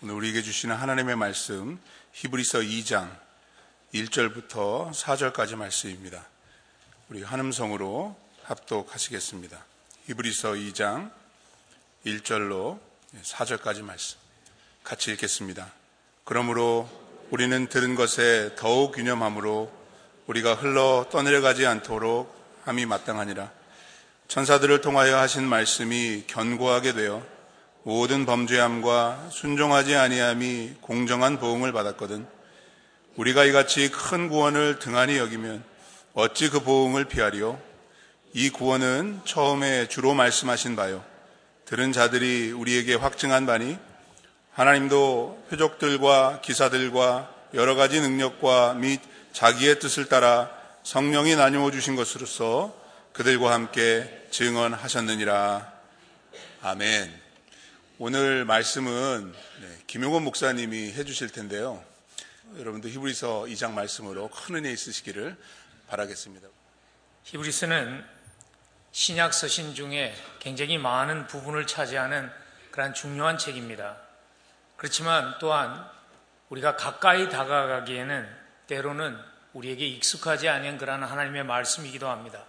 오늘 우리에게 주시는 하나님의 말씀 히브리서 2장 1절부터 4절까지 말씀입니다. 우리 한음성으로 합독하시겠습니다. 히브리서 2장 1절로 4절까지 말씀 같이 읽겠습니다. 그러므로 우리는 들은 것에 더욱 유념함으로 우리가 흘러 떠내려가지 않도록 함이 마땅하니라. 천사들을 통하여 하신 말씀이 견고하게 되어 모든 범죄함과 순종하지 아니함이 공정한 보응을 받았거든 우리가 이같이 큰 구원을 등한히 여기면 어찌 그 보응을 피하리요? 이 구원은 처음에 주로 말씀하신 바요. 들은 자들이 우리에게 확증한 바니 하나님도 표적들과 기사들과 여러 가지 능력과 및 자기의 뜻을 따라 성령이 나누어 주신 것으로서 그들과 함께 증언하셨느니라. 아멘. 오늘 말씀은 네, 김용건 목사님이 해주실 텐데요. 여러분도 히브리서 2장 말씀으로 큰 은혜 있으시기를 바라겠습니다. 히브리서는 신약 서신 중에 굉장히 많은 부분을 차지하는 그런 중요한 책입니다. 그렇지만 또한 우리가 가까이 다가가기에는 때로는 우리에게 익숙하지 않은 그러한 하나님의 말씀이기도 합니다.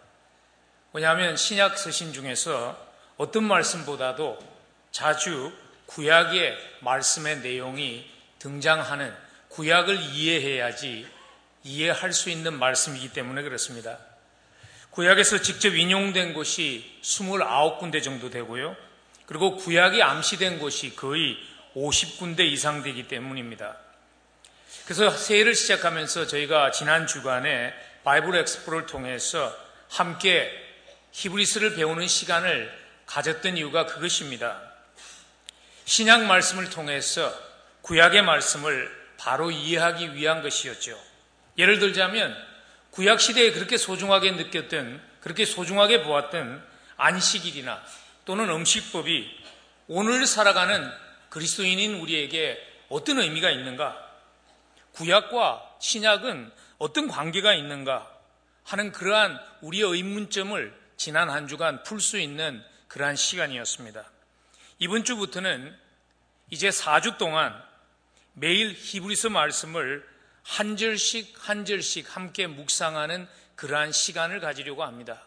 왜냐하면 신약 서신 중에서 어떤 말씀보다도 자주 구약의 말씀의 내용이 등장하는 구약을 이해해야지 이해할 수 있는 말씀이기 때문에 그렇습니다. 구약에서 직접 인용된 곳이 29군데 정도 되고요. 그리고 구약이 암시된 곳이 거의 50군데 이상 되기 때문입니다. 그래서 새해를 시작하면서 저희가 지난 주간에 바이블 엑스포를 통해서 함께 히브리스를 배우는 시간을 가졌던 이유가 그것입니다. 신약 말씀을 통해서 구약의 말씀을 바로 이해하기 위한 것이었죠. 예를 들자면 구약 시대에 그렇게 소중하게 느꼈던 그렇게 소중하게 보았던 안식일이나 또는 음식법이 오늘 살아가는 그리스도인인 우리에게 어떤 의미가 있는가? 구약과 신약은 어떤 관계가 있는가? 하는 그러한 우리의 의문점을 지난 한 주간 풀 수 있는 그러한 시간이었습니다. 이번 주부터는 이제 4주 동안 매일 히브리서 말씀을 한 절씩 한 절씩 함께 묵상하는 그러한 시간을 가지려고 합니다.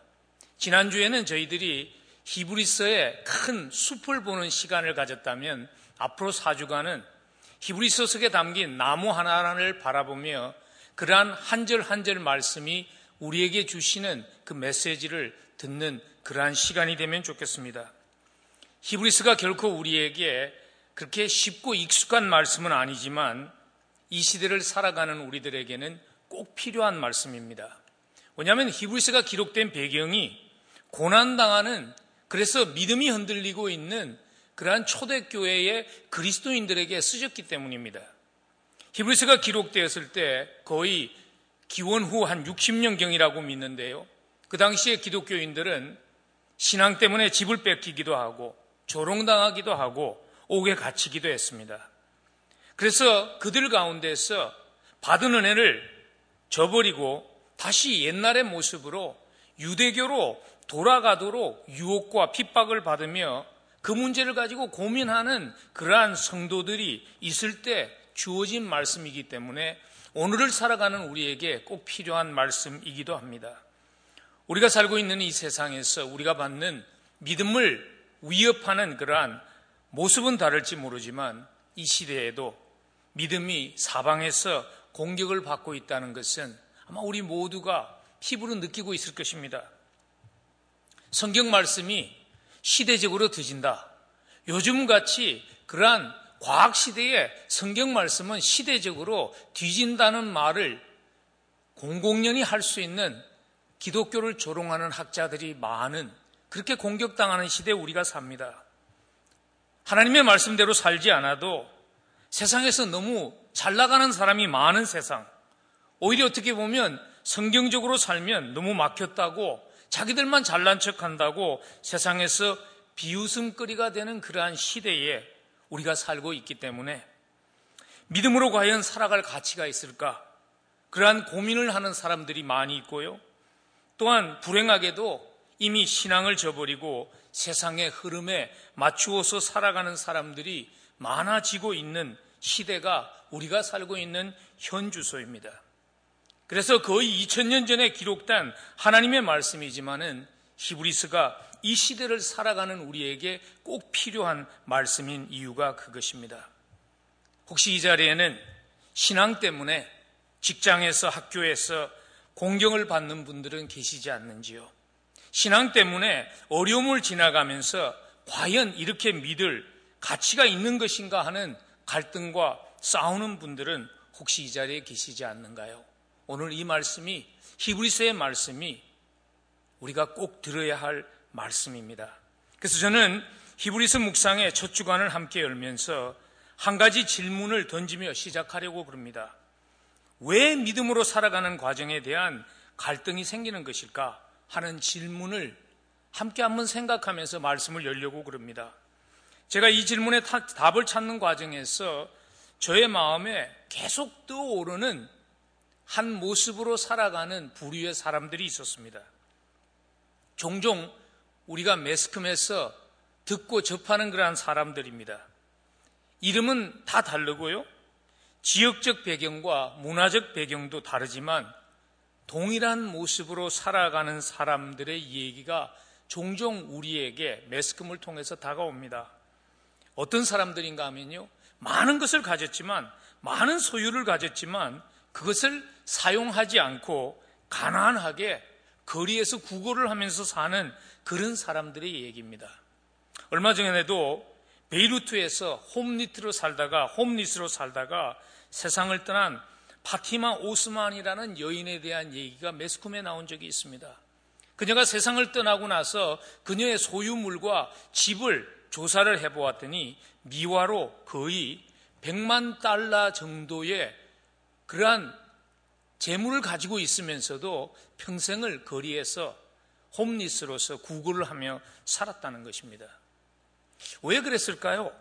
지난주에는 저희들이 히브리서의 큰 숲을 보는 시간을 가졌다면 앞으로 4주간은 히브리서 속에 담긴 나무 하나를 바라보며 그러한 한절 한절 말씀이 우리에게 주시는 그 메시지를 듣는 그러한 시간이 되면 좋겠습니다. 히브리스가 결코 우리에게 그렇게 쉽고 익숙한 말씀은 아니지만 이 시대를 살아가는 우리들에게는 꼭 필요한 말씀입니다. 왜냐하면 히브리스가 기록된 배경이 고난당하는 그래서 믿음이 흔들리고 있는 그러한 초대교회의 그리스도인들에게 쓰셨기 때문입니다. 히브리스가 기록되었을 때 거의 기원 후 한 60년경이라고 믿는데요. 그 당시에 기독교인들은 신앙 때문에 집을 뺏기기도 하고 조롱당하기도 하고 옥에 갇히기도 했습니다. 그래서 그들 가운데서 받은 은혜를 저버리고 다시 옛날의 모습으로 유대교로 돌아가도록 유혹과 핍박을 받으며 그 문제를 가지고 고민하는 그러한 성도들이 있을 때 주어진 말씀이기 때문에 오늘을 살아가는 우리에게 꼭 필요한 말씀이기도 합니다. 우리가 살고 있는 이 세상에서 우리가 받는 믿음을 위협하는 그러한 모습은 다를지 모르지만 이 시대에도 믿음이 사방에서 공격을 받고 있다는 것은 아마 우리 모두가 피부로 느끼고 있을 것입니다. 성경 말씀이 시대적으로 뒤진다. 요즘 같이 그러한 과학 시대에 성경 말씀은 시대적으로 뒤진다는 말을 공공연히 할 수 있는 기독교를 조롱하는 학자들이 많은 그렇게 공격당하는 시대에 우리가 삽니다. 하나님의 말씀대로 살지 않아도 세상에서 너무 잘 나가는 사람이 많은 세상. 오히려 어떻게 보면 성경적으로 살면 너무 막혔다고 자기들만 잘난 척 한다고 세상에서 비웃음거리가 되는 그러한 시대에 우리가 살고 있기 때문에 믿음으로 과연 살아갈 가치가 있을까? 그러한 고민을 하는 사람들이 많이 있고요. 또한 불행하게도 이미 신앙을 저버리고 세상의 흐름에 맞추어서 살아가는 사람들이 많아지고 있는 시대가 우리가 살고 있는 현 주소입니다. 그래서 거의 2000년 전에 기록된 하나님의 말씀이지만은 히브리스가 이 시대를 살아가는 우리에게 꼭 필요한 말씀인 이유가 그것입니다. 혹시 이 자리에는 신앙 때문에 직장에서 학교에서 공경을 받는 분들은 계시지 않는지요? 신앙 때문에 어려움을 지나가면서 과연 이렇게 믿을 가치가 있는 것인가 하는 갈등과 싸우는 분들은 혹시 이 자리에 계시지 않는가요? 오늘 이 말씀이 히브리서의 말씀이 우리가 꼭 들어야 할 말씀입니다. 그래서 저는 히브리서 묵상의 첫 주간을 함께 열면서 한 가지 질문을 던지며 시작하려고 그럽니다. 왜 믿음으로 살아가는 과정에 대한 갈등이 생기는 것일까 하는 질문을 함께 한번 생각하면서 말씀을 열려고 그럽니다. 제가 이 질문에 답을 찾는 과정에서 저의 마음에 계속 떠오르는 한 모습으로 살아가는 부류의 사람들이 있었습니다. 종종 우리가 매스컴에서 듣고 접하는 그러한 사람들입니다. 이름은 다 다르고요. 지역적 배경과 문화적 배경도 다르지만 동일한 모습으로 살아가는 사람들의 얘기가 종종 우리에게 매스컴을 통해서 다가옵니다. 어떤 사람들인가 하면요. 많은 것을 가졌지만, 많은 소유를 가졌지만, 그것을 사용하지 않고 가난하게 거리에서 구걸을 하면서 사는 그런 사람들의 얘기입니다. 얼마 전에도 베이루트에서 홈리트로 살다가 홈리스로 살다가 세상을 떠난 파티마 오스만이라는 여인에 대한 얘기가 매스컴에 나온 적이 있습니다. 그녀가 세상을 떠나고 나서 그녀의 소유물과 집을 조사를 해보았더니 미화로 거의 100만 달러 정도의 그러한 재물을 가지고 있으면서도 평생을 거리에서 홈리스로서 구걸을 하며 살았다는 것입니다. 왜 그랬을까요?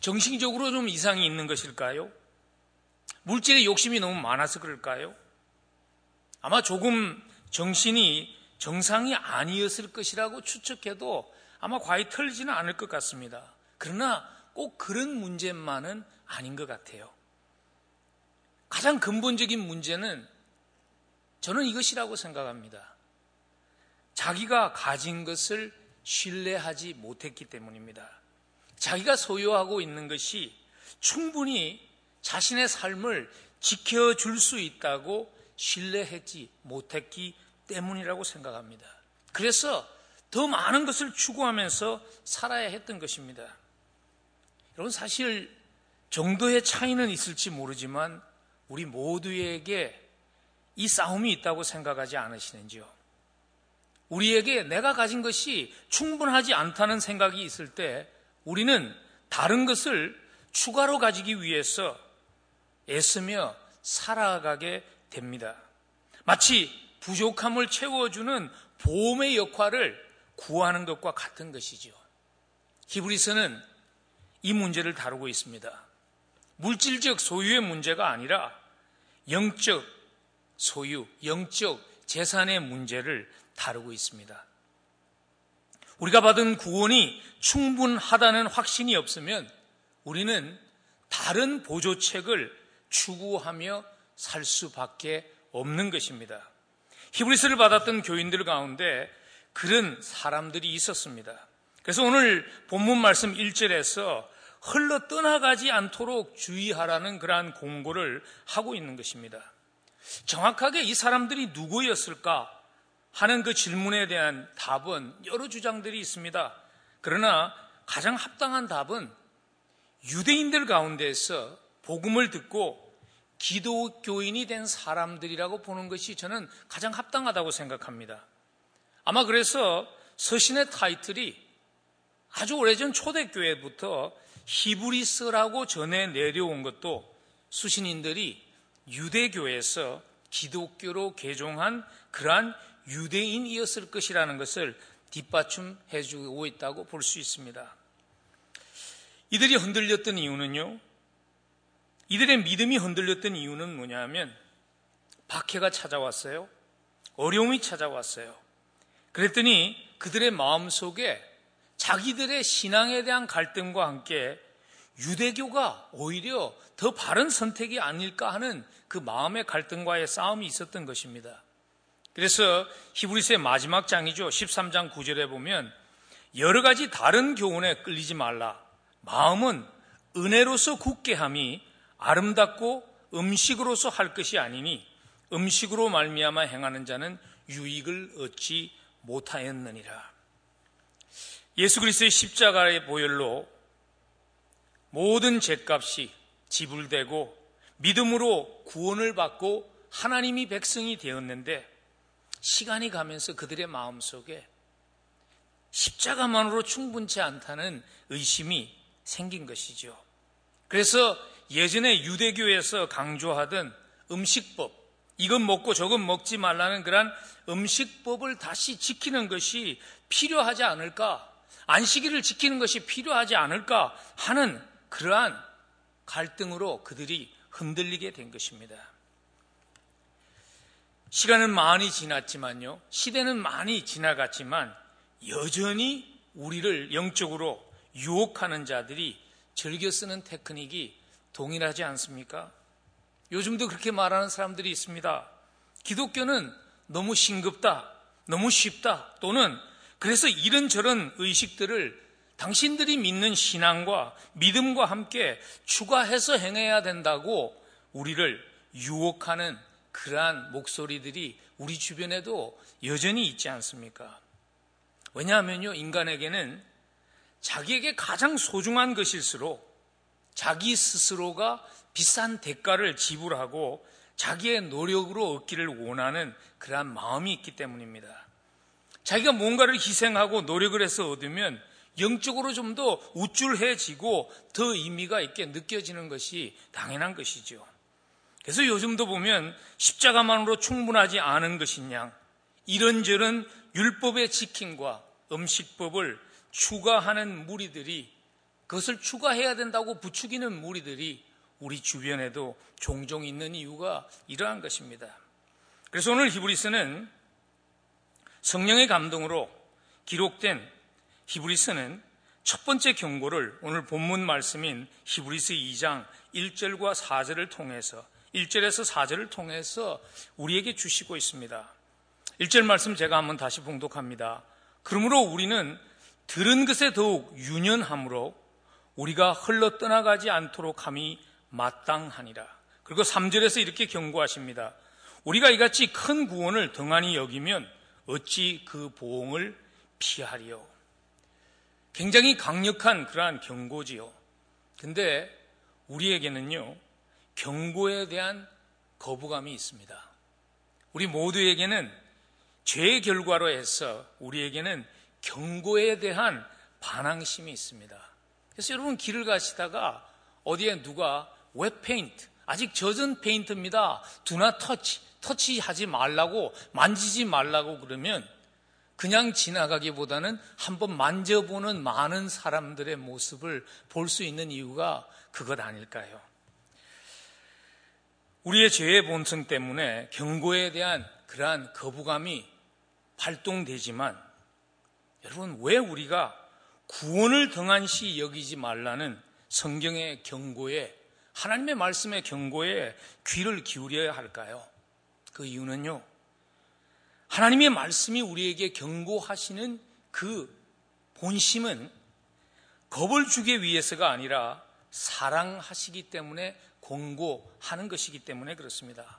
정신적으로 좀 이상이 있는 것일까요? 물질의 욕심이 너무 많아서 그럴까요? 아마 조금 정신이 정상이 아니었을 것이라고 추측해도 아마 과히 틀리지는 않을 것 같습니다. 그러나 꼭 그런 문제만은 아닌 것 같아요. 가장 근본적인 문제는 저는 이것이라고 생각합니다. 자기가 가진 것을 신뢰하지 못했기 때문입니다. 자기가 소유하고 있는 것이 충분히 자신의 삶을 지켜줄 수 있다고 신뢰하지 못했기 때문이라고 생각합니다. 그래서 더 많은 것을 추구하면서 살아야 했던 것입니다. 여러분, 사실 정도의 차이는 있을지 모르지만 우리 모두에게 이 싸움이 있다고 생각하지 않으시는지요? 우리에게 내가 가진 것이 충분하지 않다는 생각이 있을 때 우리는 다른 것을 추가로 가지기 위해서 애쓰며 살아가게 됩니다. 마치 부족함을 채워주는 보험의 역할을 구하는 것과 같은 것이죠. 히브리서는 이 문제를 다루고 있습니다. 물질적 소유의 문제가 아니라 영적 소유, 영적 재산의 문제를 다루고 있습니다. 우리가 받은 구원이 충분하다는 확신이 없으면 우리는 다른 보조책을 추구하며 살 수밖에 없는 것입니다. 히브리스를 받았던 교인들 가운데 그런 사람들이 있었습니다. 그래서 오늘 본문 말씀 1절에서 흘러 떠나가지 않도록 주의하라는 그러한 공고를 하고 있는 것입니다. 정확하게 이 사람들이 누구였을까 하는 그 질문에 대한 답은 여러 주장들이 있습니다. 그러나 가장 합당한 답은 유대인들 가운데서 복음을 듣고 기독교인이 된 사람들이라고 보는 것이 저는 가장 합당하다고 생각합니다. 아마 그래서 서신의 타이틀이 아주 오래전 초대교회부터 히브리스라고 전해 내려온 것도 수신인들이 유대교에서 기독교로 개종한 그러한 유대인이었을 것이라는 것을 뒷받침해 주고 있다고 볼 수 있습니다. 이들이 흔들렸던 이유는요, 이들의 믿음이 흔들렸던 이유는 뭐냐면, 박해가 찾아왔어요. 어려움이 찾아왔어요. 그랬더니 그들의 마음 속에 자기들의 신앙에 대한 갈등과 함께 유대교가 오히려 더 바른 선택이 아닐까 하는 그 마음의 갈등과의 싸움이 있었던 것입니다. 그래서 히브리스의 마지막 장이죠. 13장 9절에 보면 여러 가지 다른 교훈에 끌리지 말라. 마음은 은혜로서 굳게 함이 아름답고 음식으로서 할 것이 아니니 음식으로 말미암아 행하는 자는 유익을 얻지 못하였느니라. 예수 그리스도의 십자가의 보혈로 모든 죄값이 지불되고 믿음으로 구원을 받고 하나님이 백성이 되었는데 시간이 가면서 그들의 마음 속에 십자가만으로 충분치 않다는 의심이 생긴 것이죠. 그래서 예전에 유대교에서 강조하던 음식법, 이건 먹고 저건 먹지 말라는 그런 음식법을 다시 지키는 것이 필요하지 않을까? 안식일을 지키는 것이 필요하지 않을까 하는 그러한 갈등으로 그들이 흔들리게 된 것입니다. 시간은 많이 지났지만요. 시대는 많이 지나갔지만 여전히 우리를 영적으로 유혹하는 자들이 즐겨 쓰는 테크닉이 동일하지 않습니까? 요즘도 그렇게 말하는 사람들이 있습니다. 기독교는 너무 싱겁다, 너무 쉽다, 또는 그래서 이런저런 의식들을 당신들이 믿는 신앙과 믿음과 함께 추가해서 행해야 된다고 우리를 유혹하는 그러한 목소리들이 우리 주변에도 여전히 있지 않습니까? 왜냐하면요, 인간에게는 자기에게 가장 소중한 것일수록 자기 스스로가 비싼 대가를 지불하고 자기의 노력으로 얻기를 원하는 그러한 마음이 있기 때문입니다. 자기가 뭔가를 희생하고 노력을 해서 얻으면 영적으로 좀 더 우쭐해지고 더 의미가 있게 느껴지는 것이 당연한 것이죠. 그래서 요즘도 보면 십자가만으로 충분하지 않은 것이냐 이런저런 율법의 지킴과 음식법을 추가하는 무리들이 그것을 추가해야 된다고 부추기는 무리들이 우리 주변에도 종종 있는 이유가 이러한 것입니다. 그래서 오늘 히브리스는 성령의 감동으로 기록된 히브리스는 첫 번째 경고를 오늘 본문 말씀인 히브리스 2장 1절과 4절을 통해서 1절에서 4절을 통해서 우리에게 주시고 있습니다. 1절 말씀 제가 한번 다시 봉독합니다. 그러므로 우리는 들은 것에 더욱 유연함으로 우리가 흘러 떠나가지 않도록 함이 마땅하니라. 그리고 3절에서 이렇게 경고하십니다. 우리가 이같이 큰 구원을 등한히 여기면 어찌 그 보응을 피하리요. 굉장히 강력한 그러한 경고지요. 근데 우리에게는요, 경고에 대한 거부감이 있습니다. 우리 모두에게는 죄의 결과로 해서 우리에게는 경고에 대한 반항심이 있습니다. 그래서 여러분 길을 가시다가 어디에 누가 wet paint, 아직 젖은 페인트입니다. do not touch, 터치하지 말라고, 만지지 말라고 그러면 그냥 지나가기보다는 한번 만져보는 많은 사람들의 모습을 볼 수 있는 이유가 그것 아닐까요? 우리의 죄의 본성 때문에 경고에 대한 그러한 거부감이 발동되지만 여러분 왜 우리가 구원을 등한 시 여기지 말라는 성경의 경고에 하나님의 말씀의 경고에 귀를 기울여야 할까요? 그 이유는요. 하나님의 말씀이 우리에게 경고하시는 그 본심은 겁을 주기 위해서가 아니라 사랑하시기 때문에 공고하는 것이기 때문에 그렇습니다.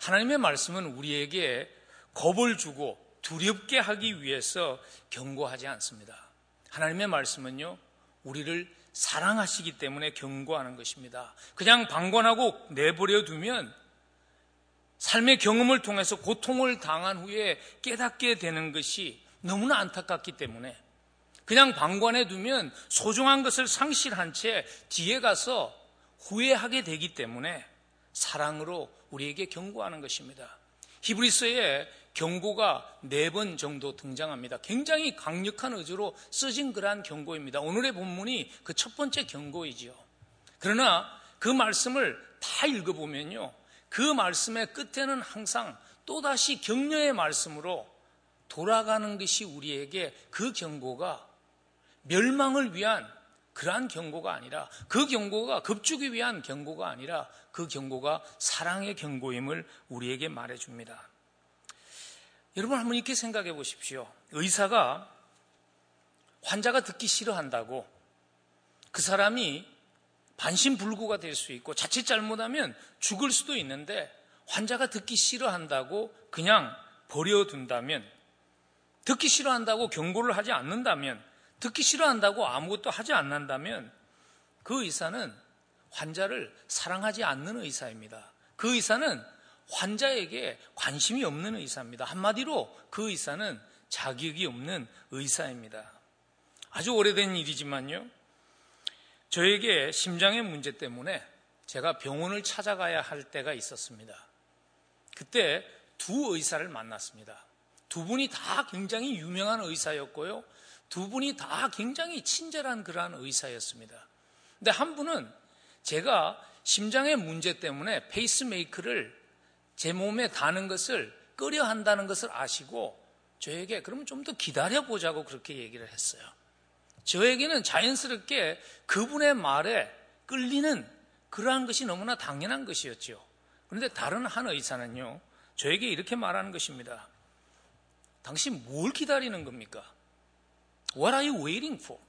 하나님의 말씀은 우리에게 겁을 주고 두렵게 하기 위해서 경고하지 않습니다. 하나님의 말씀은요, 우리를 사랑하시기 때문에 경고하는 것입니다. 그냥 방관하고 내버려 두면 삶의 경험을 통해서 고통을 당한 후에 깨닫게 되는 것이 너무나 안타깝기 때문에 그냥 방관해 두면 소중한 것을 상실한 채 뒤에 가서 후회하게 되기 때문에 사랑으로 우리에게 경고하는 것입니다. 히브리서에 경고가 네 번 정도 등장합니다. 굉장히 강력한 의지로 쓰진 그러한 경고입니다. 오늘의 본문이 그 첫 번째 경고이지요. 그러나 그 말씀을 다 읽어보면요. 그 말씀의 끝에는 항상 또다시 격려의 말씀으로 돌아가는 것이 우리에게 그 경고가 멸망을 위한 그러한 경고가 아니라 그 경고가 급주기 위한 경고가 아니라 그 경고가 사랑의 경고임을 우리에게 말해줍니다. 여러분 한번 이렇게 생각해 보십시오. 의사가 환자가 듣기 싫어한다고 그 사람이 반신불구가 될 수 있고 자칫 잘못하면 죽을 수도 있는데 환자가 듣기 싫어한다고 그냥 버려둔다면 듣기 싫어한다고 경고를 하지 않는다면 듣기 싫어한다고 아무것도 하지 않는다면 그 의사는 환자를 사랑하지 않는 의사입니다. 그 의사는 환자에게 관심이 없는 의사입니다. 한마디로 그 의사는 자격이 없는 의사입니다. 아주 오래된 일이지만요. 저에게 심장의 문제 때문에 제가 병원을 찾아가야 할 때가 있었습니다. 그때 두 의사를 만났습니다. 두 분이 다 굉장히 유명한 의사였고요. 두 분이 다 굉장히 친절한 그러한 의사였습니다. 근데 한 분은 제가 심장의 문제 때문에 페이스메이크를 제 몸에 다는 것을 끓여 한다는 것을 아시고 저에게 그러면 좀 더 기다려 보자고 그렇게 얘기를 했어요. 저에게는 자연스럽게 그분의 말에 끌리는 그러한 것이 너무나 당연한 것이었죠. 그런데 다른 한 의사는요, 저에게 이렇게 말하는 것입니다. 당신 뭘 기다리는 겁니까? What are you waiting for?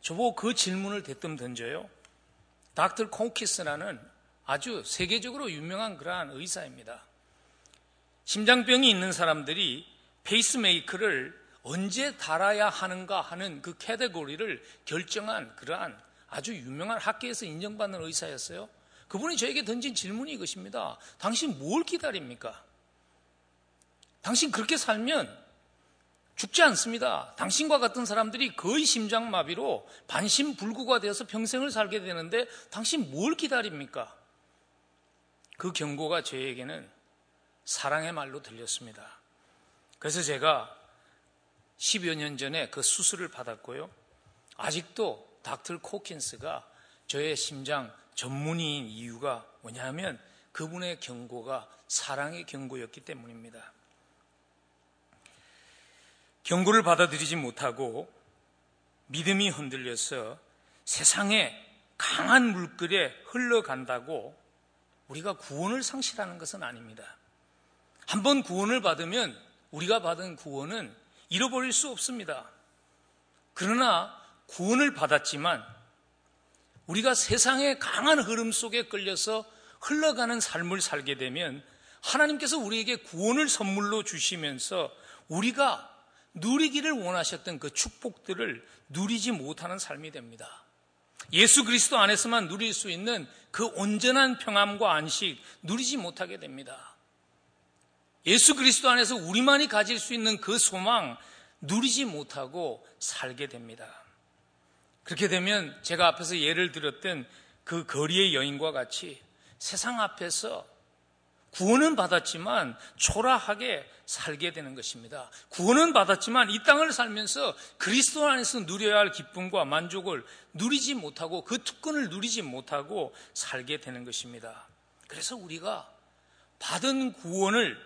저보고 그 질문을 대뜸 던져요. 닥터 콩키스라는 아주 세계적으로 유명한 그러한 의사입니다. 심장병이 있는 사람들이 페이스메이커를 언제 달아야 하는가 하는 그 캐테고리를 결정한 그러한 아주 유명한 학계에서 인정받는 의사였어요. 그분이 저에게 던진 질문이 이것입니다. 당신 뭘 기다립니까? 당신 그렇게 살면 죽지 않습니다. 당신과 같은 사람들이 거의 심장마비로 반신불구가 되어서 평생을 살게 되는데 당신 뭘 기다립니까? 그 경고가 저에게는 사랑의 말로 들렸습니다. 그래서 제가 10여 년 전에 그 수술을 받았고요. 아직도 닥터 코킨스가 저의 심장 전문의인 이유가 뭐냐면 그분의 경고가 사랑의 경고였기 때문입니다. 경고를 받아들이지 못하고 믿음이 흔들려서 세상에 강한 물결에 흘러간다고 우리가 구원을 상실하는 것은 아닙니다. 한번 구원을 받으면 우리가 받은 구원은 잃어버릴 수 없습니다. 그러나 구원을 받았지만 우리가 세상의 강한 흐름 속에 끌려서 흘러가는 삶을 살게 되면 하나님께서 우리에게 구원을 선물로 주시면서 우리가 누리기를 원하셨던 그 축복들을 누리지 못하는 삶이 됩니다. 예수 그리스도 안에서만 누릴 수 있는 그 온전한 평안과 안식 누리지 못하게 됩니다. 예수 그리스도 안에서 우리만이 가질 수 있는 그 소망 누리지 못하고 살게 됩니다. 그렇게 되면 제가 앞에서 예를 들었던 그 거리의 여인과 같이 세상 앞에서 구원은 받았지만 초라하게 살게 되는 것입니다. 구원은 받았지만 이 땅을 살면서 그리스도 안에서 누려야 할 기쁨과 만족을 누리지 못하고 그 특권을 누리지 못하고 살게 되는 것입니다. 그래서 우리가 받은 구원을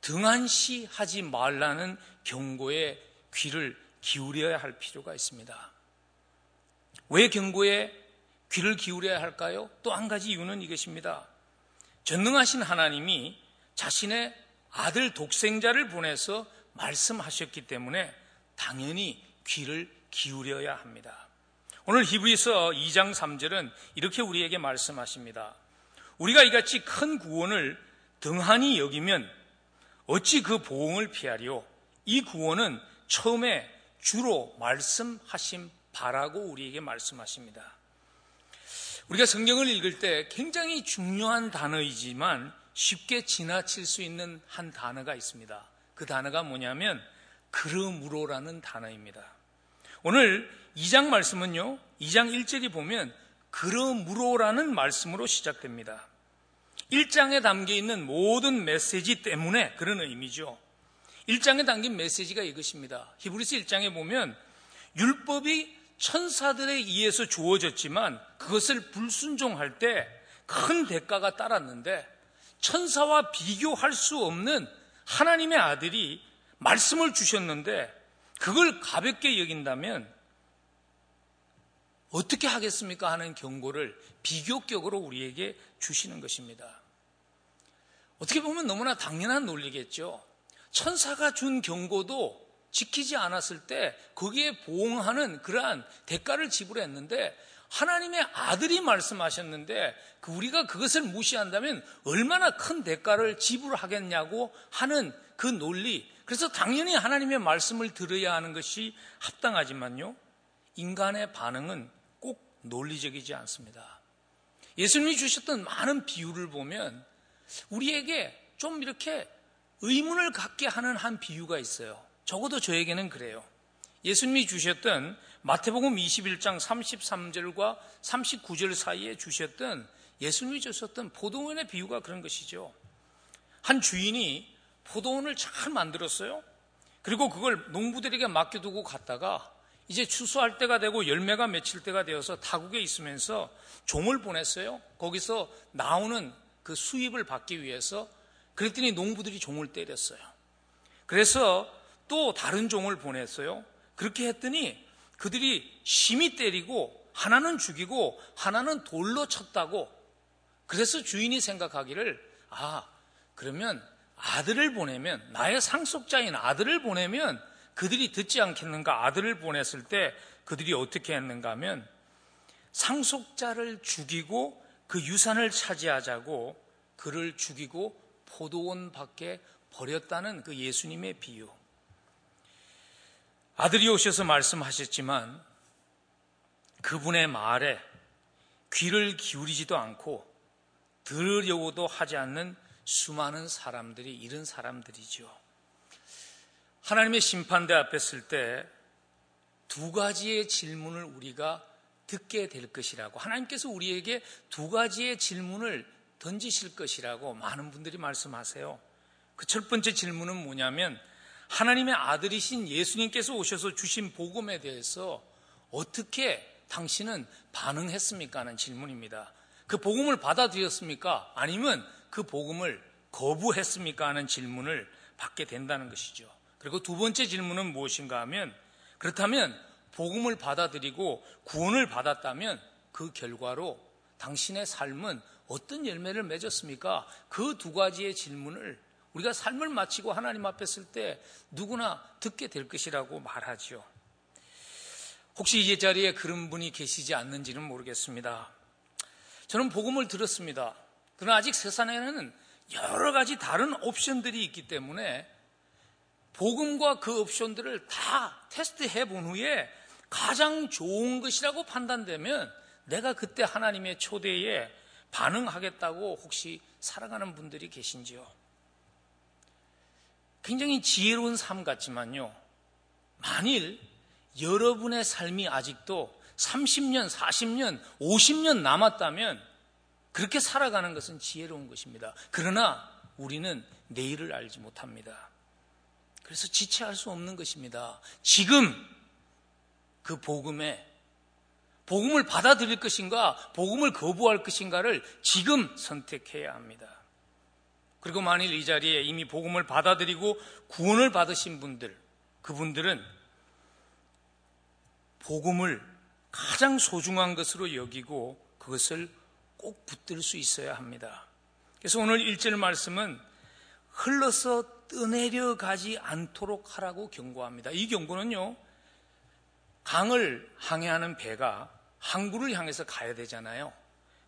등한시하지 말라는 경고에 귀를 기울여야 할 필요가 있습니다. 왜 경고에 귀를 기울여야 할까요? 또 한 가지 이유는 이것입니다. 전능하신 하나님이 자신의 아들 독생자를 보내서 말씀하셨기 때문에 당연히 귀를 기울여야 합니다. 오늘 히브리서 2장 3절은 이렇게 우리에게 말씀하십니다. 우리가 이같이 큰 구원을 등한히 여기면 어찌 그 보응을 피하리요? 이 구원은 처음에 주로 말씀하신 바라고 우리에게 말씀하십니다. 우리가 성경을 읽을 때 굉장히 중요한 단어이지만 쉽게 지나칠 수 있는 한 단어가 있습니다. 그 단어가 뭐냐면 그러므로라는 단어입니다. 오늘 2장 말씀은요. 2장 1절이 보면 그러므로라는 말씀으로 시작됩니다. 1장에 담겨 있는 모든 메시지 때문에 그런 의미죠. 1장에 담긴 메시지가 이것입니다. 히브리스 1장에 보면 율법이 천사들에 의해서 주어졌지만 그것을 불순종할 때 큰 대가가 따랐는데 천사와 비교할 수 없는 하나님의 아들이 말씀을 주셨는데 그걸 가볍게 여긴다면 어떻게 하겠습니까? 하는 경고를 비교격으로 우리에게 주시는 것입니다. 어떻게 보면 너무나 당연한 논리겠죠. 천사가 준 경고도 지키지 않았을 때 거기에 보응하는 그러한 대가를 지불했는데 하나님의 아들이 말씀하셨는데 그 우리가 그것을 무시한다면 얼마나 큰 대가를 지불하겠냐고 하는 그 논리. 그래서 당연히 하나님의 말씀을 들어야 하는 것이 합당하지만요. 인간의 반응은 꼭 논리적이지 않습니다. 예수님이 주셨던 많은 비유를 보면 우리에게 좀 이렇게 의문을 갖게 하는 한 비유가 있어요. 적어도 저에게는 그래요. 예수님이 주셨던 마태복음 21장 33절과 39절 사이에 주셨던 예수님이 주셨던 포도원의 비유가 그런 것이죠. 한 주인이 포도원을 잘 만들었어요. 그리고 그걸 농부들에게 맡겨두고 갔다가 이제 추수할 때가 되고 열매가 맺힐 때가 되어서 타국에 있으면서 종을 보냈어요. 거기서 나오는 그 수입을 받기 위해서 그랬더니 농부들이 종을 때렸어요. 그래서 또 다른 종을 보냈어요. 그렇게 했더니 그들이 심히 때리고 하나는 죽이고 하나는 돌로 쳤다고 그래서 주인이 생각하기를 아 그러면 아들을 보내면 나의 상속자인 아들을 보내면 그들이 듣지 않겠는가 아들을 보냈을 때 그들이 어떻게 했는가 하면 상속자를 죽이고 그 유산을 차지하자고 그를 죽이고 포도원 밖에 버렸다는 그 예수님의 비유. 아들이 오셔서 말씀하셨지만 그분의 말에 귀를 기울이지도 않고 들으려고도 하지 않는 수많은 사람들이 이런 사람들이죠. 하나님의 심판대 앞에 쓸때두 가지의 질문을 우리가 듣게 될 것이라고 하나님께서 우리에게 두 가지의 질문을 던지실 것이라고 많은 분들이 말씀하세요. 그 첫 번째 질문은 뭐냐면 하나님의 아들이신 예수님께서 오셔서 주신 복음에 대해서 어떻게 당신은 반응했습니까? 하는 질문입니다. 그 복음을 받아들였습니까? 아니면 그 복음을 거부했습니까? 하는 질문을 받게 된다는 것이죠. 그리고 두 번째 질문은 무엇인가 하면 그렇다면 복음을 받아들이고 구원을 받았다면 그 결과로 당신의 삶은 어떤 열매를 맺었습니까? 그 두 가지의 질문을 우리가 삶을 마치고 하나님 앞에 쓸때 누구나 듣게 될 것이라고 말하지요. 혹시 이 자리에 그런 분이 계시지 않는지는 모르겠습니다. 저는 복음을 들었습니다. 그러나 아직 세상에는 여러 가지 다른 옵션들이 있기 때문에 복음과 그 옵션들을 다 테스트해 본 후에 가장 좋은 것이라고 판단되면 내가 그때 하나님의 초대에 반응하겠다고 혹시 살아가는 분들이 계신지요? 굉장히 지혜로운 삶 같지만요. 만일 여러분의 삶이 아직도 30년, 40년, 50년 남았다면 그렇게 살아가는 것은 지혜로운 것입니다. 그러나 우리는 내일을 알지 못합니다. 그래서 지체할 수 없는 것입니다. 지금 그 복음에 복음을 받아들일 것인가, 복음을 거부할 것인가를 지금 선택해야 합니다. 그리고 만일 이 자리에 이미 복음을 받아들이고 구원을 받으신 분들, 그분들은 복음을 가장 소중한 것으로 여기고 그것을 꼭 붙들 수 있어야 합니다. 그래서 오늘 1절 말씀은 흘러서 떠내려 가지 않도록 하라고 경고합니다. 이 경고는요, 강을 항해하는 배가 항구를 향해서 가야 되잖아요.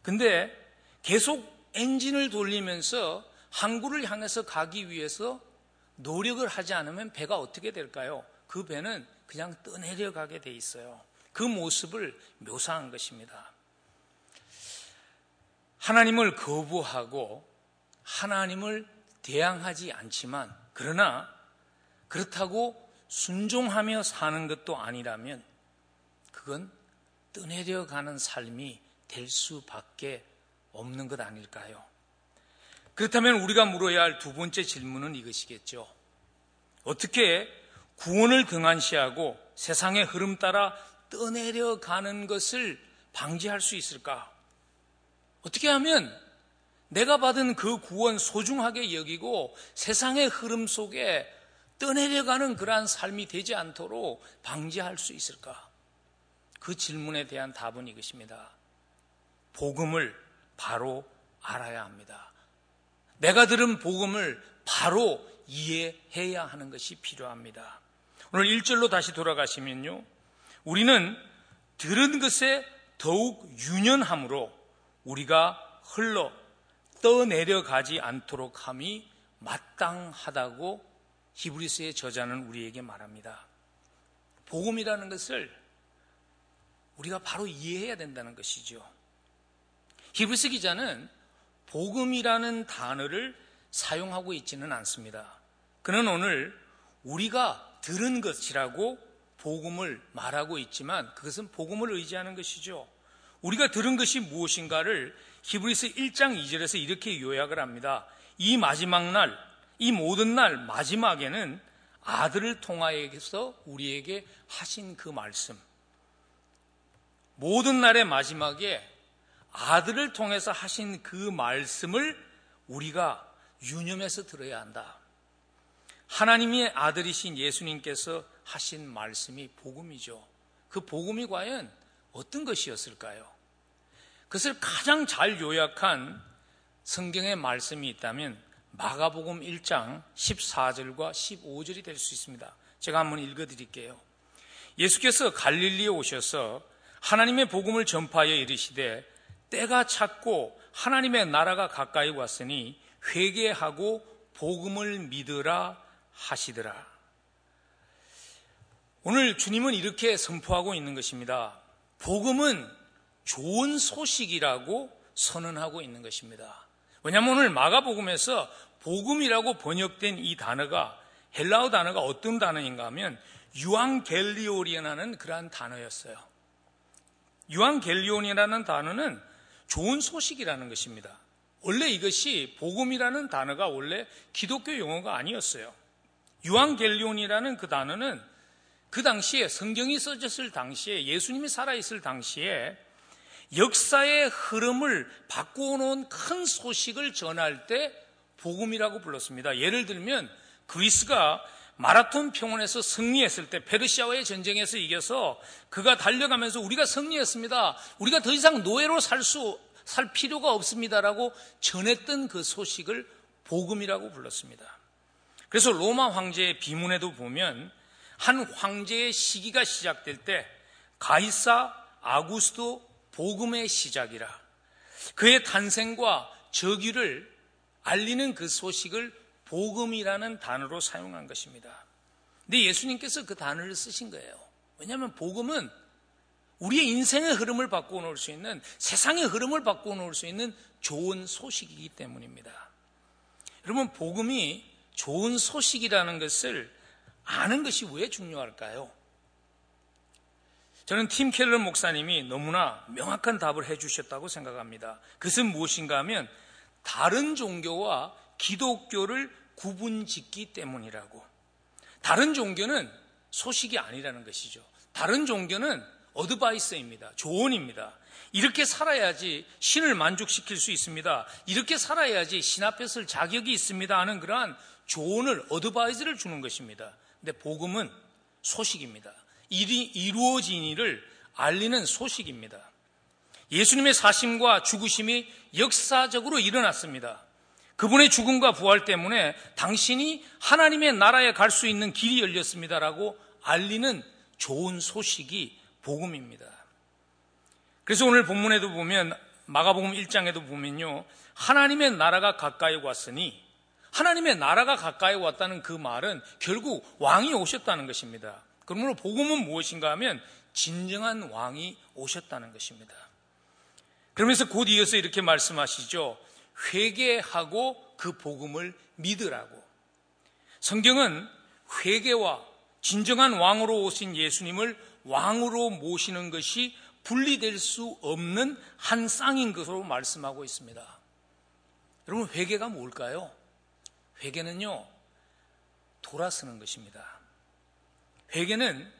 근데 계속 엔진을 돌리면서 항구를 향해서 가기 위해서 노력을 하지 않으면 배가 어떻게 될까요? 그 배는 그냥 떠내려 가게 돼 있어요. 그 모습을 묘사한 것입니다. 하나님을 거부하고 하나님을 대항하지 않지만 그러나 그렇다고 순종하며 사는 것도 아니라면 그건 떠내려 가는 삶이 될 수밖에 없는 것 아닐까요? 그렇다면 우리가 물어야 할 두 번째 질문은 이것이겠죠. 어떻게 구원을 등한시하고 세상의 흐름 따라 떠내려 가는 것을 방지할 수 있을까? 어떻게 하면 내가 받은 그 구원 소중하게 여기고 세상의 흐름 속에 떠내려가는 그러한 삶이 되지 않도록 방지할 수 있을까? 그 질문에 대한 답은 이것입니다. 복음을 바로 알아야 합니다. 내가 들은 복음을 바로 이해해야 하는 것이 필요합니다. 오늘 1절로 다시 돌아가시면요. 우리는 들은 것에 더욱 유연함으로 우리가 흘러 떠내려가지 않도록 함이 마땅하다고 히브리스의 저자는 우리에게 말합니다. 복음이라는 것을 우리가 바로 이해해야 된다는 것이죠. 히브리스 기자는 복음이라는 단어를 사용하고 있지는 않습니다. 그는 오늘 우리가 들은 것이라고 복음을 말하고 있지만 그것은 복음을 의지하는 것이죠. 우리가 들은 것이 무엇인가를 히브리스 1장 2절에서 이렇게 요약을 합니다. 이 마지막 날, 이 모든 날 마지막에는 아들을 통하여서 우리에게 하신 그 말씀. 모든 날의 마지막에 아들을 통해서 하신 그 말씀을 우리가 유념해서 들어야 한다. 하나님의 아들이신 예수님께서 하신 말씀이 복음이죠. 그 복음이 과연 어떤 것이었을까요? 그것을 가장 잘 요약한 성경의 말씀이 있다면 마가복음 1장 14절과 15절이 될 수 있습니다. 제가 한번 읽어 드릴게요. 예수께서 갈릴리에 오셔서 하나님의 복음을 전파하여 이르시되 때가 찼고 하나님의 나라가 가까이 왔으니 회개하고 복음을 믿으라 하시더라. 오늘 주님은 이렇게 선포하고 있는 것입니다. 복음은 좋은 소식이라고 선언하고 있는 것입니다. 왜냐하면 오늘 마가복음에서 복음이라고 번역된 이 단어가 헬라어 단어가 어떤 단어인가 하면 유앙겔리온이라는 그러한 단어였어요. 유앙겔리온이라는 단어는 좋은 소식이라는 것입니다. 원래 이것이 복음이라는 단어가 원래 기독교 용어가 아니었어요. 유앙겔리온이라는 그 단어는 그 당시에 성경이 써졌을 당시에 예수님이 살아있을 당시에 역사의 흐름을 바꾸어 놓은 큰 소식을 전할 때 복음이라고 불렀습니다. 예를 들면 그리스가 마라톤 평원에서 승리했을 때 페르시아와의 전쟁에서 이겨서 그가 달려가면서 우리가 승리했습니다. 우리가 더 이상 노예로 살 수, 살 필요가 없습니다라고 전했던 그 소식을 복음이라고 불렀습니다. 그래서 로마 황제의 비문에도 보면 한 황제의 시기가 시작될 때 가이사 아구스도 복음의 시작이라 그의 탄생과 저기를 알리는 그 소식을 복음이라는 단어로 사용한 것입니다. 근데 예수님께서 그 단어를 쓰신 거예요. 왜냐하면 복음은 우리의 인생의 흐름을 바꾸어 놓을 수 있는 세상의 흐름을 바꾸어 놓을 수 있는 좋은 소식이기 때문입니다. 여러분 복음이 좋은 소식이라는 것을 아는 것이 왜 중요할까요? 저는 팀 켈러 목사님이 너무나 명확한 답을 해주셨다고 생각합니다. 그것은 무엇인가 하면 다른 종교와 기독교를 구분 짓기 때문이라고. 다른 종교는 소식이 아니라는 것이죠. 다른 종교는 어드바이스입니다. 조언입니다. 이렇게 살아야지 신을 만족시킬 수 있습니다. 이렇게 살아야지 신 앞에 설 자격이 있습니다 하는 그러한 조언을 어드바이즈를 주는 것입니다. 근데 복음은 소식입니다. 일이 이루어진 일을 알리는 소식입니다. 예수님의 사심과 죽으심이 역사적으로 일어났습니다. 그분의 죽음과 부활 때문에 당신이 하나님의 나라에 갈 수 있는 길이 열렸습니다라고 알리는 좋은 소식이 복음입니다. 그래서 오늘 본문에도 보면 마가복음 1장에도 보면요. 하나님의 나라가 가까이 왔으니 하나님의 나라가 가까이 왔다는 그 말은 결국 왕이 오셨다는 것입니다. 그러므로 복음은 무엇인가 하면 진정한 왕이 오셨다는 것입니다. 그러면서 곧 이어서 이렇게 말씀하시죠. 회개하고 그 복음을 믿으라고. 성경은 회개와 진정한 왕으로 오신 예수님을 왕으로 모시는 것이 분리될 수 없는 한 쌍인 것으로 말씀하고 있습니다. 여러분, 회개가 뭘까요? 회개는요, 돌아서는 것입니다. 회개는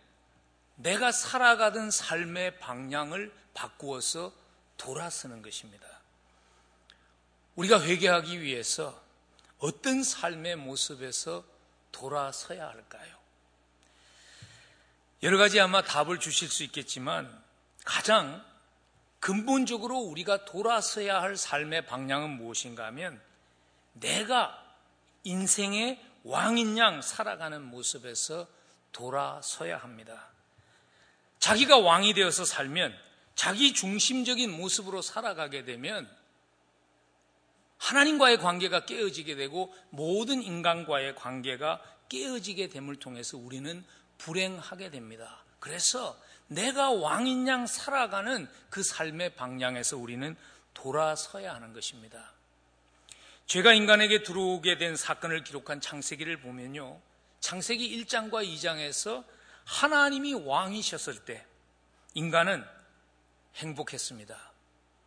내가 살아가던 삶의 방향을 바꾸어서 돌아서는 것입니다. 우리가 회개하기 위해서 어떤 삶의 모습에서 돌아서야 할까요? 여러 가지 아마 답을 주실 수 있겠지만 가장 근본적으로 우리가 돌아서야 할 삶의 방향은 무엇인가 하면 내가 인생의 왕인 양 살아가는 모습에서 돌아서야 합니다. 자기가 왕이 되어서 살면 자기 중심적인 모습으로 살아가게 되면 하나님과의 관계가 깨어지게 되고 모든 인간과의 관계가 깨어지게 됨을 통해서 우리는 불행하게 됩니다. 그래서 내가 왕인 양 살아가는 그 삶의 방향에서 우리는 돌아서야 하는 것입니다. 죄가 인간에게 들어오게 된 사건을 기록한 창세기를 보면요. 창세기 1장과 2장에서 하나님이 왕이셨을 때 인간은 행복했습니다.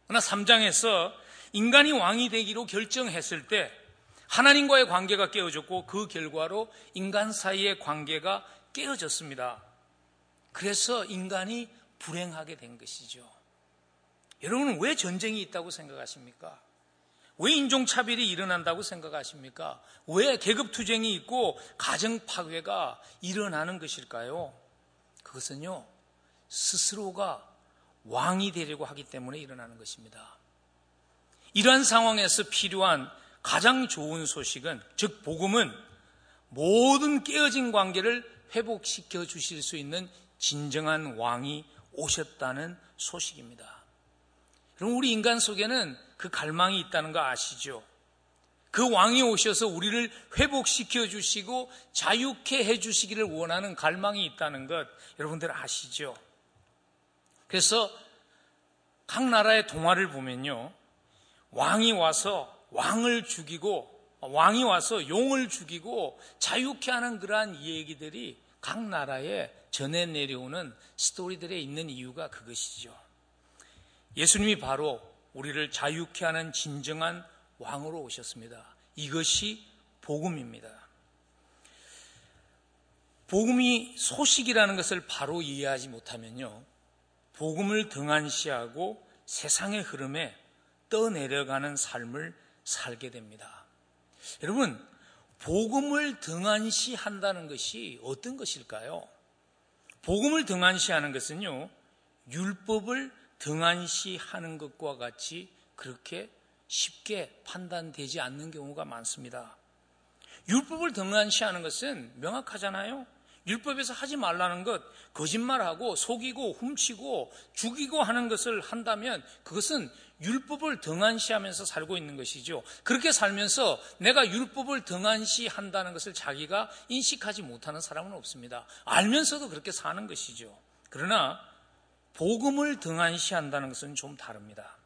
그러나 3장에서 인간이 왕이 되기로 결정했을 때 하나님과의 관계가 깨어졌고 그 결과로 인간 사이의 관계가 깨어졌습니다. 그래서 인간이 불행하게 된 것이죠. 여러분은 왜 전쟁이 있다고 생각하십니까? 왜 인종차별이 일어난다고 생각하십니까? 왜 계급투쟁이 있고 가정 파괴가 일어나는 것일까요? 그것은요, 스스로가 왕이 되려고 하기 때문에 일어나는 것입니다. 이러한 상황에서 필요한 가장 좋은 소식은, 즉, 복음은 모든 깨어진 관계를 회복시켜 주실 수 있는 진정한 왕이 오셨다는 소식입니다. 그럼 우리 인간 속에는 그 갈망이 있다는 거 아시죠? 그 왕이 오셔서 우리를 회복시켜 주시고 자유케 해 주시기를 원하는 갈망이 있다는 것 여러분들 아시죠? 그래서 각 나라의 동화를 보면요. 왕이 와서 왕을 죽이고 왕이 와서 용을 죽이고 자유케 하는 그러한 얘기들이 각 나라에 전해 내려오는 스토리들에 있는 이유가 그것이죠. 예수님이 바로 우리를 자유케 하는 진정한 왕으로 오셨습니다. 이것이 복음입니다. 복음이 소식이라는 것을 바로 이해하지 못하면요. 복음을 등한시하고 세상의 흐름에 떠내려가는 삶을 살게 됩니다. 여러분, 복음을 등한시한다는 것이 어떤 것일까요? 복음을 등한시하는 것은요, 율법을 등한시하는 것과 같이 그렇게 쉽게 판단되지 않는 경우가 많습니다. 율법을 등한시하는 것은 명확하잖아요. 율법에서 하지 말라는 것, 거짓말하고 속이고 훔치고 죽이고 하는 것을 한다면 그것은 율법을 등한시하면서 살고 있는 것이죠. 그렇게 살면서 내가 율법을 등한시한다는 것을 자기가 인식하지 못하는 사람은 없습니다. 알면서도 그렇게 사는 것이죠. 그러나 복음을 등한시한다는 것은 좀 다릅니다.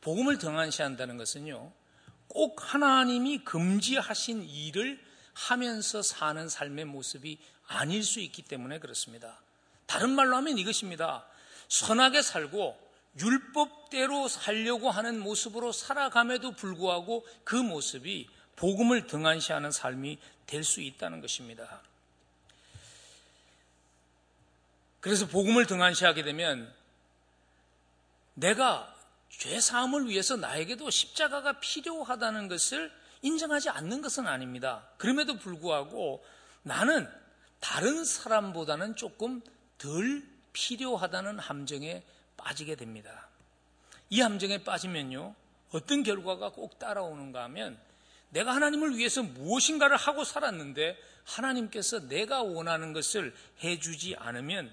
복음을 등한시한다는 것은요, 꼭 하나님이 금지하신 일을 하면서 사는 삶의 모습이 아닐 수 있기 때문에 그렇습니다. 다른 말로 하면 이것입니다. 선하게 살고 율법대로 살려고 하는 모습으로 살아감에도 불구하고 그 모습이 복음을 등한시하는 삶이 될 수 있다는 것입니다. 그래서 복음을 등한시하게 되면 내가 죄 사함을 위해서 나에게도 십자가가 필요하다는 것을 인정하지 않는 것은 아닙니다. 그럼에도 불구하고 나는 다른 사람보다는 조금 덜 필요하다는 함정에 빠지게 됩니다. 이 함정에 빠지면요, 어떤 결과가 꼭 따라오는가 하면 내가 하나님을 위해서 무엇인가를 하고 살았는데 하나님께서 내가 원하는 것을 해주지 않으면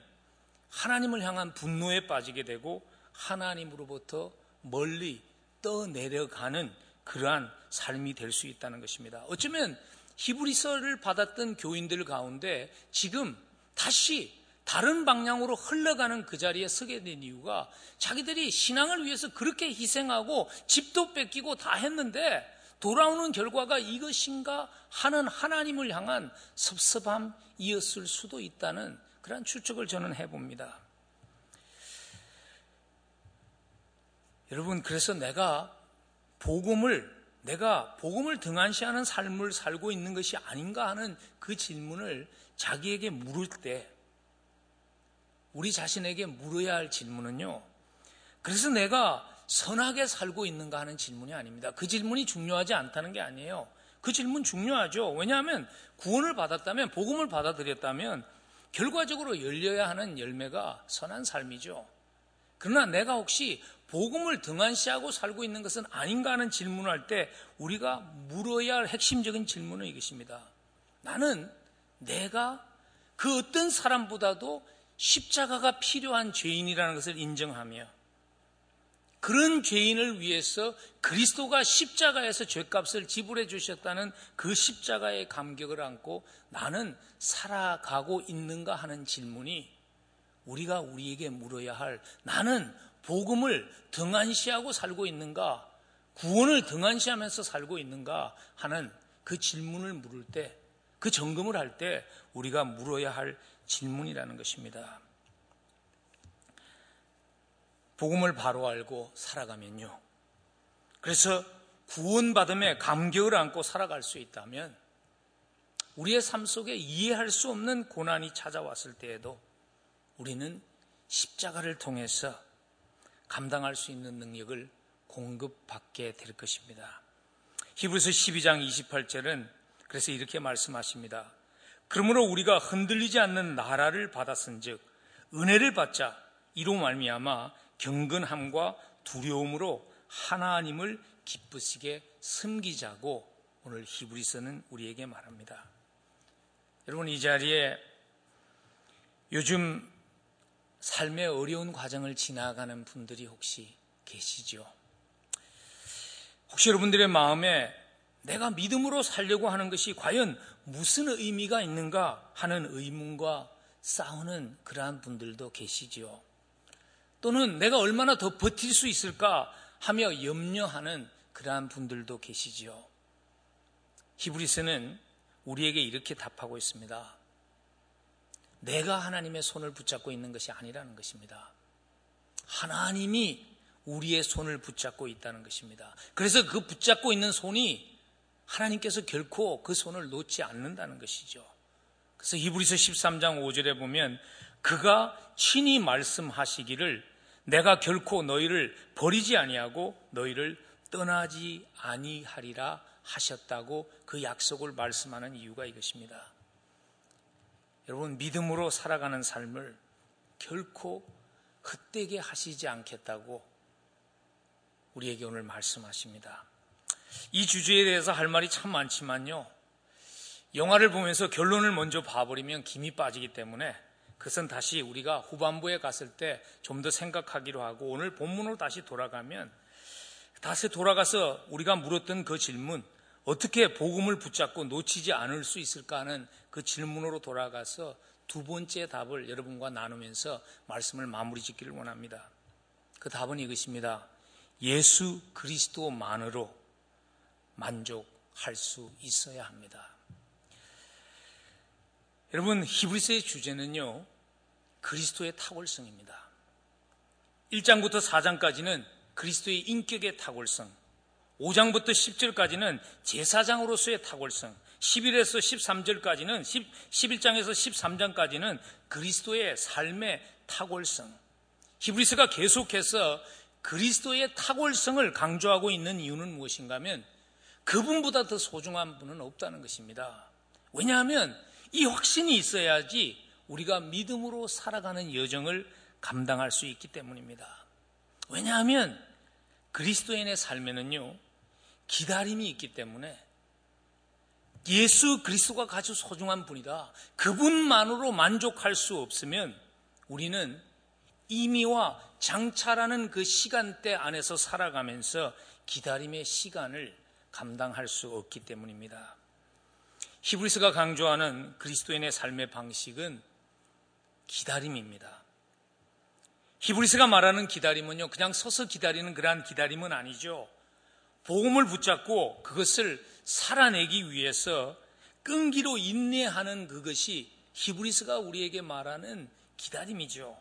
하나님을 향한 분노에 빠지게 되고 하나님으로부터 멀리 떠내려가는 그러한 삶이 될 수 있다는 것입니다. 어쩌면 히브리서를 받았던 교인들 가운데 지금 다시 다른 방향으로 흘러가는 그 자리에 서게 된 이유가 자기들이 신앙을 위해서 그렇게 희생하고 집도 뺏기고 다 했는데 돌아오는 결과가 이것인가 하는 하나님을 향한 섭섭함이었을 수도 있다는 그런 추측을 저는 해봅니다. 여러분, 그래서 내가 복음을, 내가 복음을 등한시하는 삶을 살고 있는 것이 아닌가 하는 그 질문을 자기에게 물을 때, 우리 자신에게 물어야 할 질문은요, 그래서 내가 선하게 살고 있는가 하는 질문이 아닙니다. 그 질문이 중요하지 않다는 게 아니에요. 그 질문 중요하죠. 왜냐하면 구원을 받았다면, 복음을 받아들였다면, 결과적으로 열려야 하는 열매가 선한 삶이죠. 그러나 내가 혹시 복음을 등한시하고 살고 있는 것은 아닌가 하는 질문을 할 때 우리가 물어야 할 핵심적인 질문은 이것입니다. 나는 내가 그 어떤 사람보다도 십자가가 필요한 죄인이라는 것을 인정하며 그런 죄인을 위해서 그리스도가 십자가에서 죄값을 지불해 주셨다는 그 십자가의 감격을 안고 나는 살아가고 있는가 하는 질문이 우리가 우리에게 물어야 할 나는 복음을 등한시하고 살고 있는가 구원을 등한시하면서 살고 있는가 하는 그 질문을 물을 때 그 점검을 할 때 우리가 물어야 할 질문이라는 것입니다. 복음을 바로 알고 살아가면요. 그래서 구원받음에 감격을 안고 살아갈 수 있다면 우리의 삶 속에 이해할 수 없는 고난이 찾아왔을 때에도 우리는 십자가를 통해서 감당할 수 있는 능력을 공급받게 될 것입니다. 히브리서 12장 28절은 그래서 이렇게 말씀하십니다. 그러므로 우리가 흔들리지 않는 나라를 받았은즉 은혜를 받자 이로 말미암아 경건함과 두려움으로 하나님을 기쁘시게 섬기자고 오늘 히브리서는 우리에게 말합니다. 여러분 이 자리에 요즘 삶의 어려운 과정을 지나가는 분들이 혹시 계시죠? 혹시 여러분들의 마음에 내가 믿음으로 살려고 하는 것이 과연 무슨 의미가 있는가 하는 의문과 싸우는 그러한 분들도 계시지요. 또는 내가 얼마나 더 버틸 수 있을까 하며 염려하는 그러한 분들도 계시지요. 히브리스는 우리에게 이렇게 답하고 있습니다. 내가 하나님의 손을 붙잡고 있는 것이 아니라는 것입니다. 하나님이 우리의 손을 붙잡고 있다는 것입니다. 그래서 그 붙잡고 있는 손이 하나님께서 결코 그 손을 놓지 않는다는 것이죠. 그래서 히브리서 13장 5절에 보면 그가 친히 말씀하시기를 내가 결코 너희를 버리지 아니하고 너희를 떠나지 아니하리라 하셨다고 그 약속을 말씀하는 이유가 이것입니다. 여러분 믿음으로 살아가는 삶을 결코 헛되게 하시지 않겠다고 우리에게 오늘 말씀하십니다. 이 주제에 대해서 할 말이 참 많지만요. 영화를 보면서 결론을 먼저 봐버리면 김이 빠지기 때문에 그것은 다시 우리가 후반부에 갔을 때 좀 더 생각하기로 하고 오늘 본문으로 다시 돌아가면 다시 돌아가서 우리가 물었던 그 질문 어떻게 복음을 붙잡고 놓치지 않을 수 있을까 하는 그 질문으로 돌아가서 두 번째 답을 여러분과 나누면서 말씀을 마무리 짓기를 원합니다. 그 답은 이것입니다. 예수 그리스도만으로 만족할 수 있어야 합니다. 여러분 히브리서의 주제는요. 그리스도의 탁월성입니다. 1장부터 4장까지는 그리스도의 인격의 탁월성, 5장부터 10절까지는 제사장으로서의 탁월성, 11에서 13절까지는 11장에서 13장까지는 그리스도의 삶의 탁월성. 히브리스가 계속해서 그리스도의 탁월성을 강조하고 있는 이유는 무엇인가 하면 그분보다 더 소중한 분은 없다는 것입니다. 왜냐하면 이 확신이 있어야지 우리가 믿음으로 살아가는 여정을 감당할 수 있기 때문입니다. 왜냐하면 그리스도인의 삶에는요, 기다림이 있기 때문에 예수 그리스도가 가장 소중한 분이다. 그분만으로 만족할 수 없으면 우리는 임의와 장차라는 그 시간대 안에서 살아가면서 기다림의 시간을 감당할 수 없기 때문입니다. 히브리스가 강조하는 그리스도인의 삶의 방식은 기다림입니다. 히브리스가 말하는 기다림은요, 그냥 서서 기다리는 그러한 기다림은 아니죠. 복음을 붙잡고 그것을 살아내기 위해서 끈기로 인내하는 그것이 히브리스가 우리에게 말하는 기다림이죠.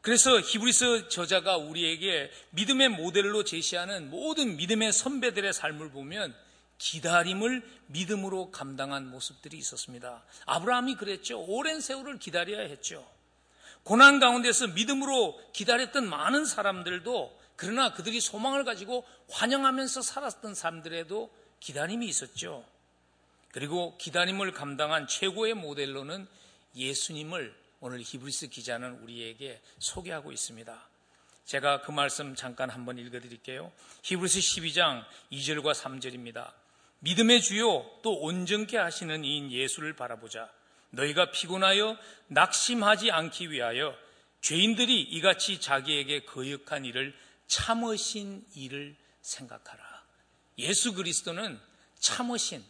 그래서 히브리스 저자가 우리에게 믿음의 모델로 제시하는 모든 믿음의 선배들의 삶을 보면 기다림을 믿음으로 감당한 모습들이 있었습니다. 아브라함이 그랬죠. 오랜 세월을 기다려야 했죠. 고난 가운데서 믿음으로 기다렸던 많은 사람들도 그러나 그들이 소망을 가지고 환영하면서 살았던 사람들에도 기다림이 있었죠. 그리고 기다림을 감당한 최고의 모델로는 예수님을 오늘 히브리스 기자는 우리에게 소개하고 있습니다. 제가 그 말씀 잠깐 한번 읽어드릴게요. 히브리스 12장 2절과 3절입니다. 믿음의 주요 또 온전케 하시는 이인 예수를 바라보자. 너희가 피곤하여 낙심하지 않기 위하여 죄인들이 이같이 자기에게 거역한 일을 참으신 일을 생각하라. 예수 그리스도는 참으신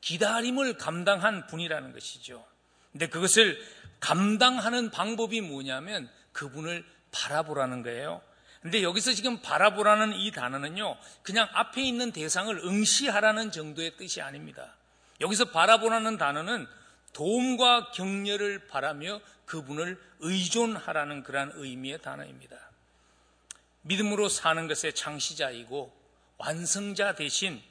기다림을 감당한 분이라는 것이죠. 근데 그것을 감당하는 방법이 뭐냐면 그분을 바라보라는 거예요. 근데 여기서 지금 바라보라는 이 단어는요, 그냥 앞에 있는 대상을 응시하라는 정도의 뜻이 아닙니다. 여기서 바라보라는 단어는 도움과 격려를 바라며 그분을 의존하라는 그러한 의미의 단어입니다. 믿음으로 사는 것의 창시자이고 완성자 대신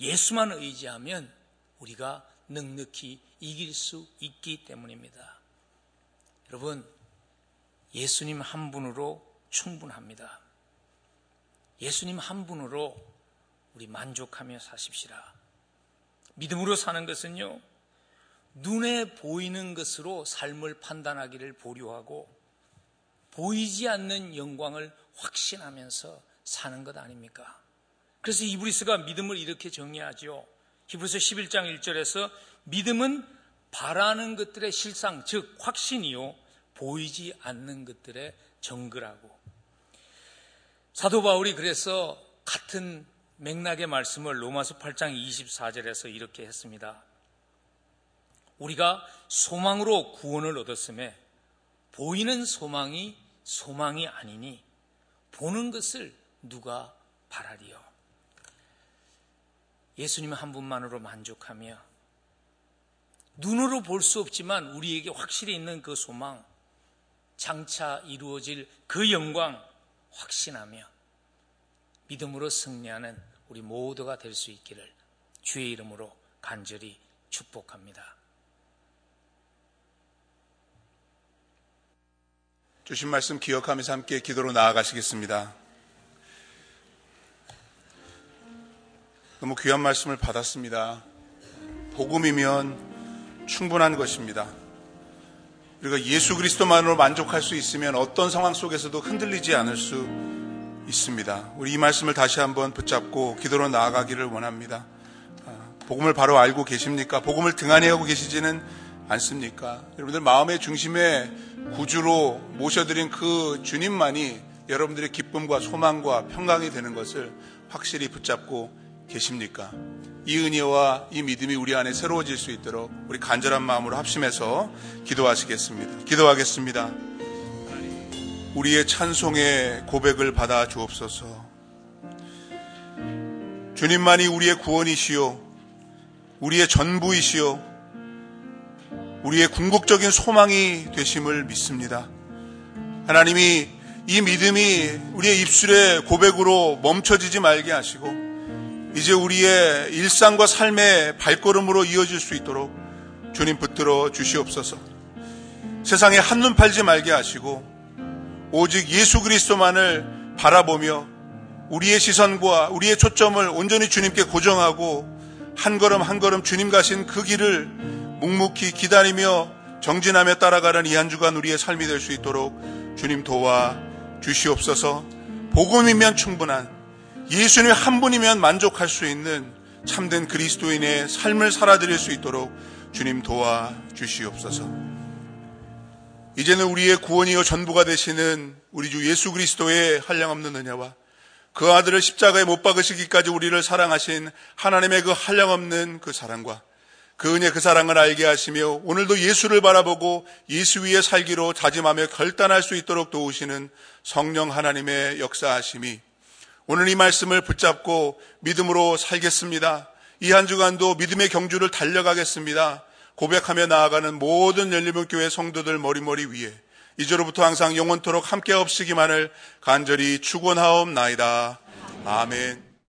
예수만 의지하면 우리가 넉넉히 이길 수 있기 때문입니다. 여러분, 예수님 한 분으로 충분합니다. 예수님 한 분으로 우리 만족하며 사십시라. 믿음으로 사는 것은요, 눈에 보이는 것으로 삶을 판단하기를 보류하고, 보이지 않는 영광을 확신하면서 사는 것 아닙니까? 그래서 이브리스가 믿음을 이렇게 정의하지요. 히브리서 11장 1절에서 믿음은 바라는 것들의 실상, 즉 확신이요 보이지 않는 것들의 정글하고 사도 바울이 그래서 같은 맥락의 말씀을 로마서 8장 24절에서 이렇게 했습니다. 우리가 소망으로 구원을 얻었음에 보이는 소망이 소망이 아니니 보는 것을 누가 바라리요. 예수님 한 분만으로 만족하며 눈으로 볼 수 없지만 우리에게 확실히 있는 그 소망, 장차 이루어질 그 영광 확신하며 믿음으로 승리하는 우리 모두가 될 수 있기를 주의 이름으로 간절히 축복합니다. 주신 말씀 기억하면서 함께 기도로 나아가시겠습니다. 너무 귀한 말씀을 받았습니다. 복음이면 충분한 것입니다. 우리가 예수 그리스도만으로 만족할 수 있으면 어떤 상황 속에서도 흔들리지 않을 수 있습니다. 우리 이 말씀을 다시 한번 붙잡고 기도로 나아가기를 원합니다. 아, 복음을 바로 알고 계십니까? 복음을 등한히 하고 계시지는 않습니까? 여러분들 마음의 중심에 구주로 모셔드린 그 주님만이 여러분들의 기쁨과 소망과 평강이 되는 것을 확실히 붙잡고 계십니까? 이 은혜와 이 믿음이 우리 안에 새로워질 수 있도록 우리 간절한 마음으로 합심해서 기도하시겠습니다. 기도하겠습니다. 우리의 찬송의 고백을 받아 주옵소서. 주님만이 우리의 구원이시요, 우리의 전부이시요, 우리의 궁극적인 소망이 되심을 믿습니다. 하나님이 이 믿음이 우리의 입술의 고백으로 멈춰지지 말게 하시고, 이제 우리의 일상과 삶의 발걸음으로 이어질 수 있도록 주님 붙들어 주시옵소서. 세상에 한눈 팔지 말게 하시고 오직 예수 그리스도만을 바라보며 우리의 시선과 우리의 초점을 온전히 주님께 고정하고 한 걸음 한 걸음 주님 가신 그 길을 묵묵히 기다리며 정진하며 따라가는 이 한 주간 우리의 삶이 될 수 있도록 주님 도와 주시옵소서. 복음이면 충분한 예수님 한 분이면 만족할 수 있는 참된 그리스도인의 삶을 살아드릴 수 있도록 주님 도와 주시옵소서. 이제는 우리의 구원이요 전부가 되시는 우리 주 예수 그리스도의 한량없는 은혜와 그 아들을 십자가에 못 박으시기까지 우리를 사랑하신 하나님의 그 한량없는 그 사랑과 그 은혜 그 사랑을 알게 하시며 오늘도 예수를 바라보고 예수 위에 살기로 다짐하며 결단할 수 있도록 도우시는 성령 하나님의 역사하심이 오늘 이 말씀을 붙잡고 믿음으로 살겠습니다. 이 한 주간도 믿음의 경주를 달려가겠습니다. 고백하며 나아가는 모든 열리문교회 성도들 머리머리 위에 이제로부터 항상 영원토록 함께 없으기만을 간절히 축원하옵나이다. 아멘.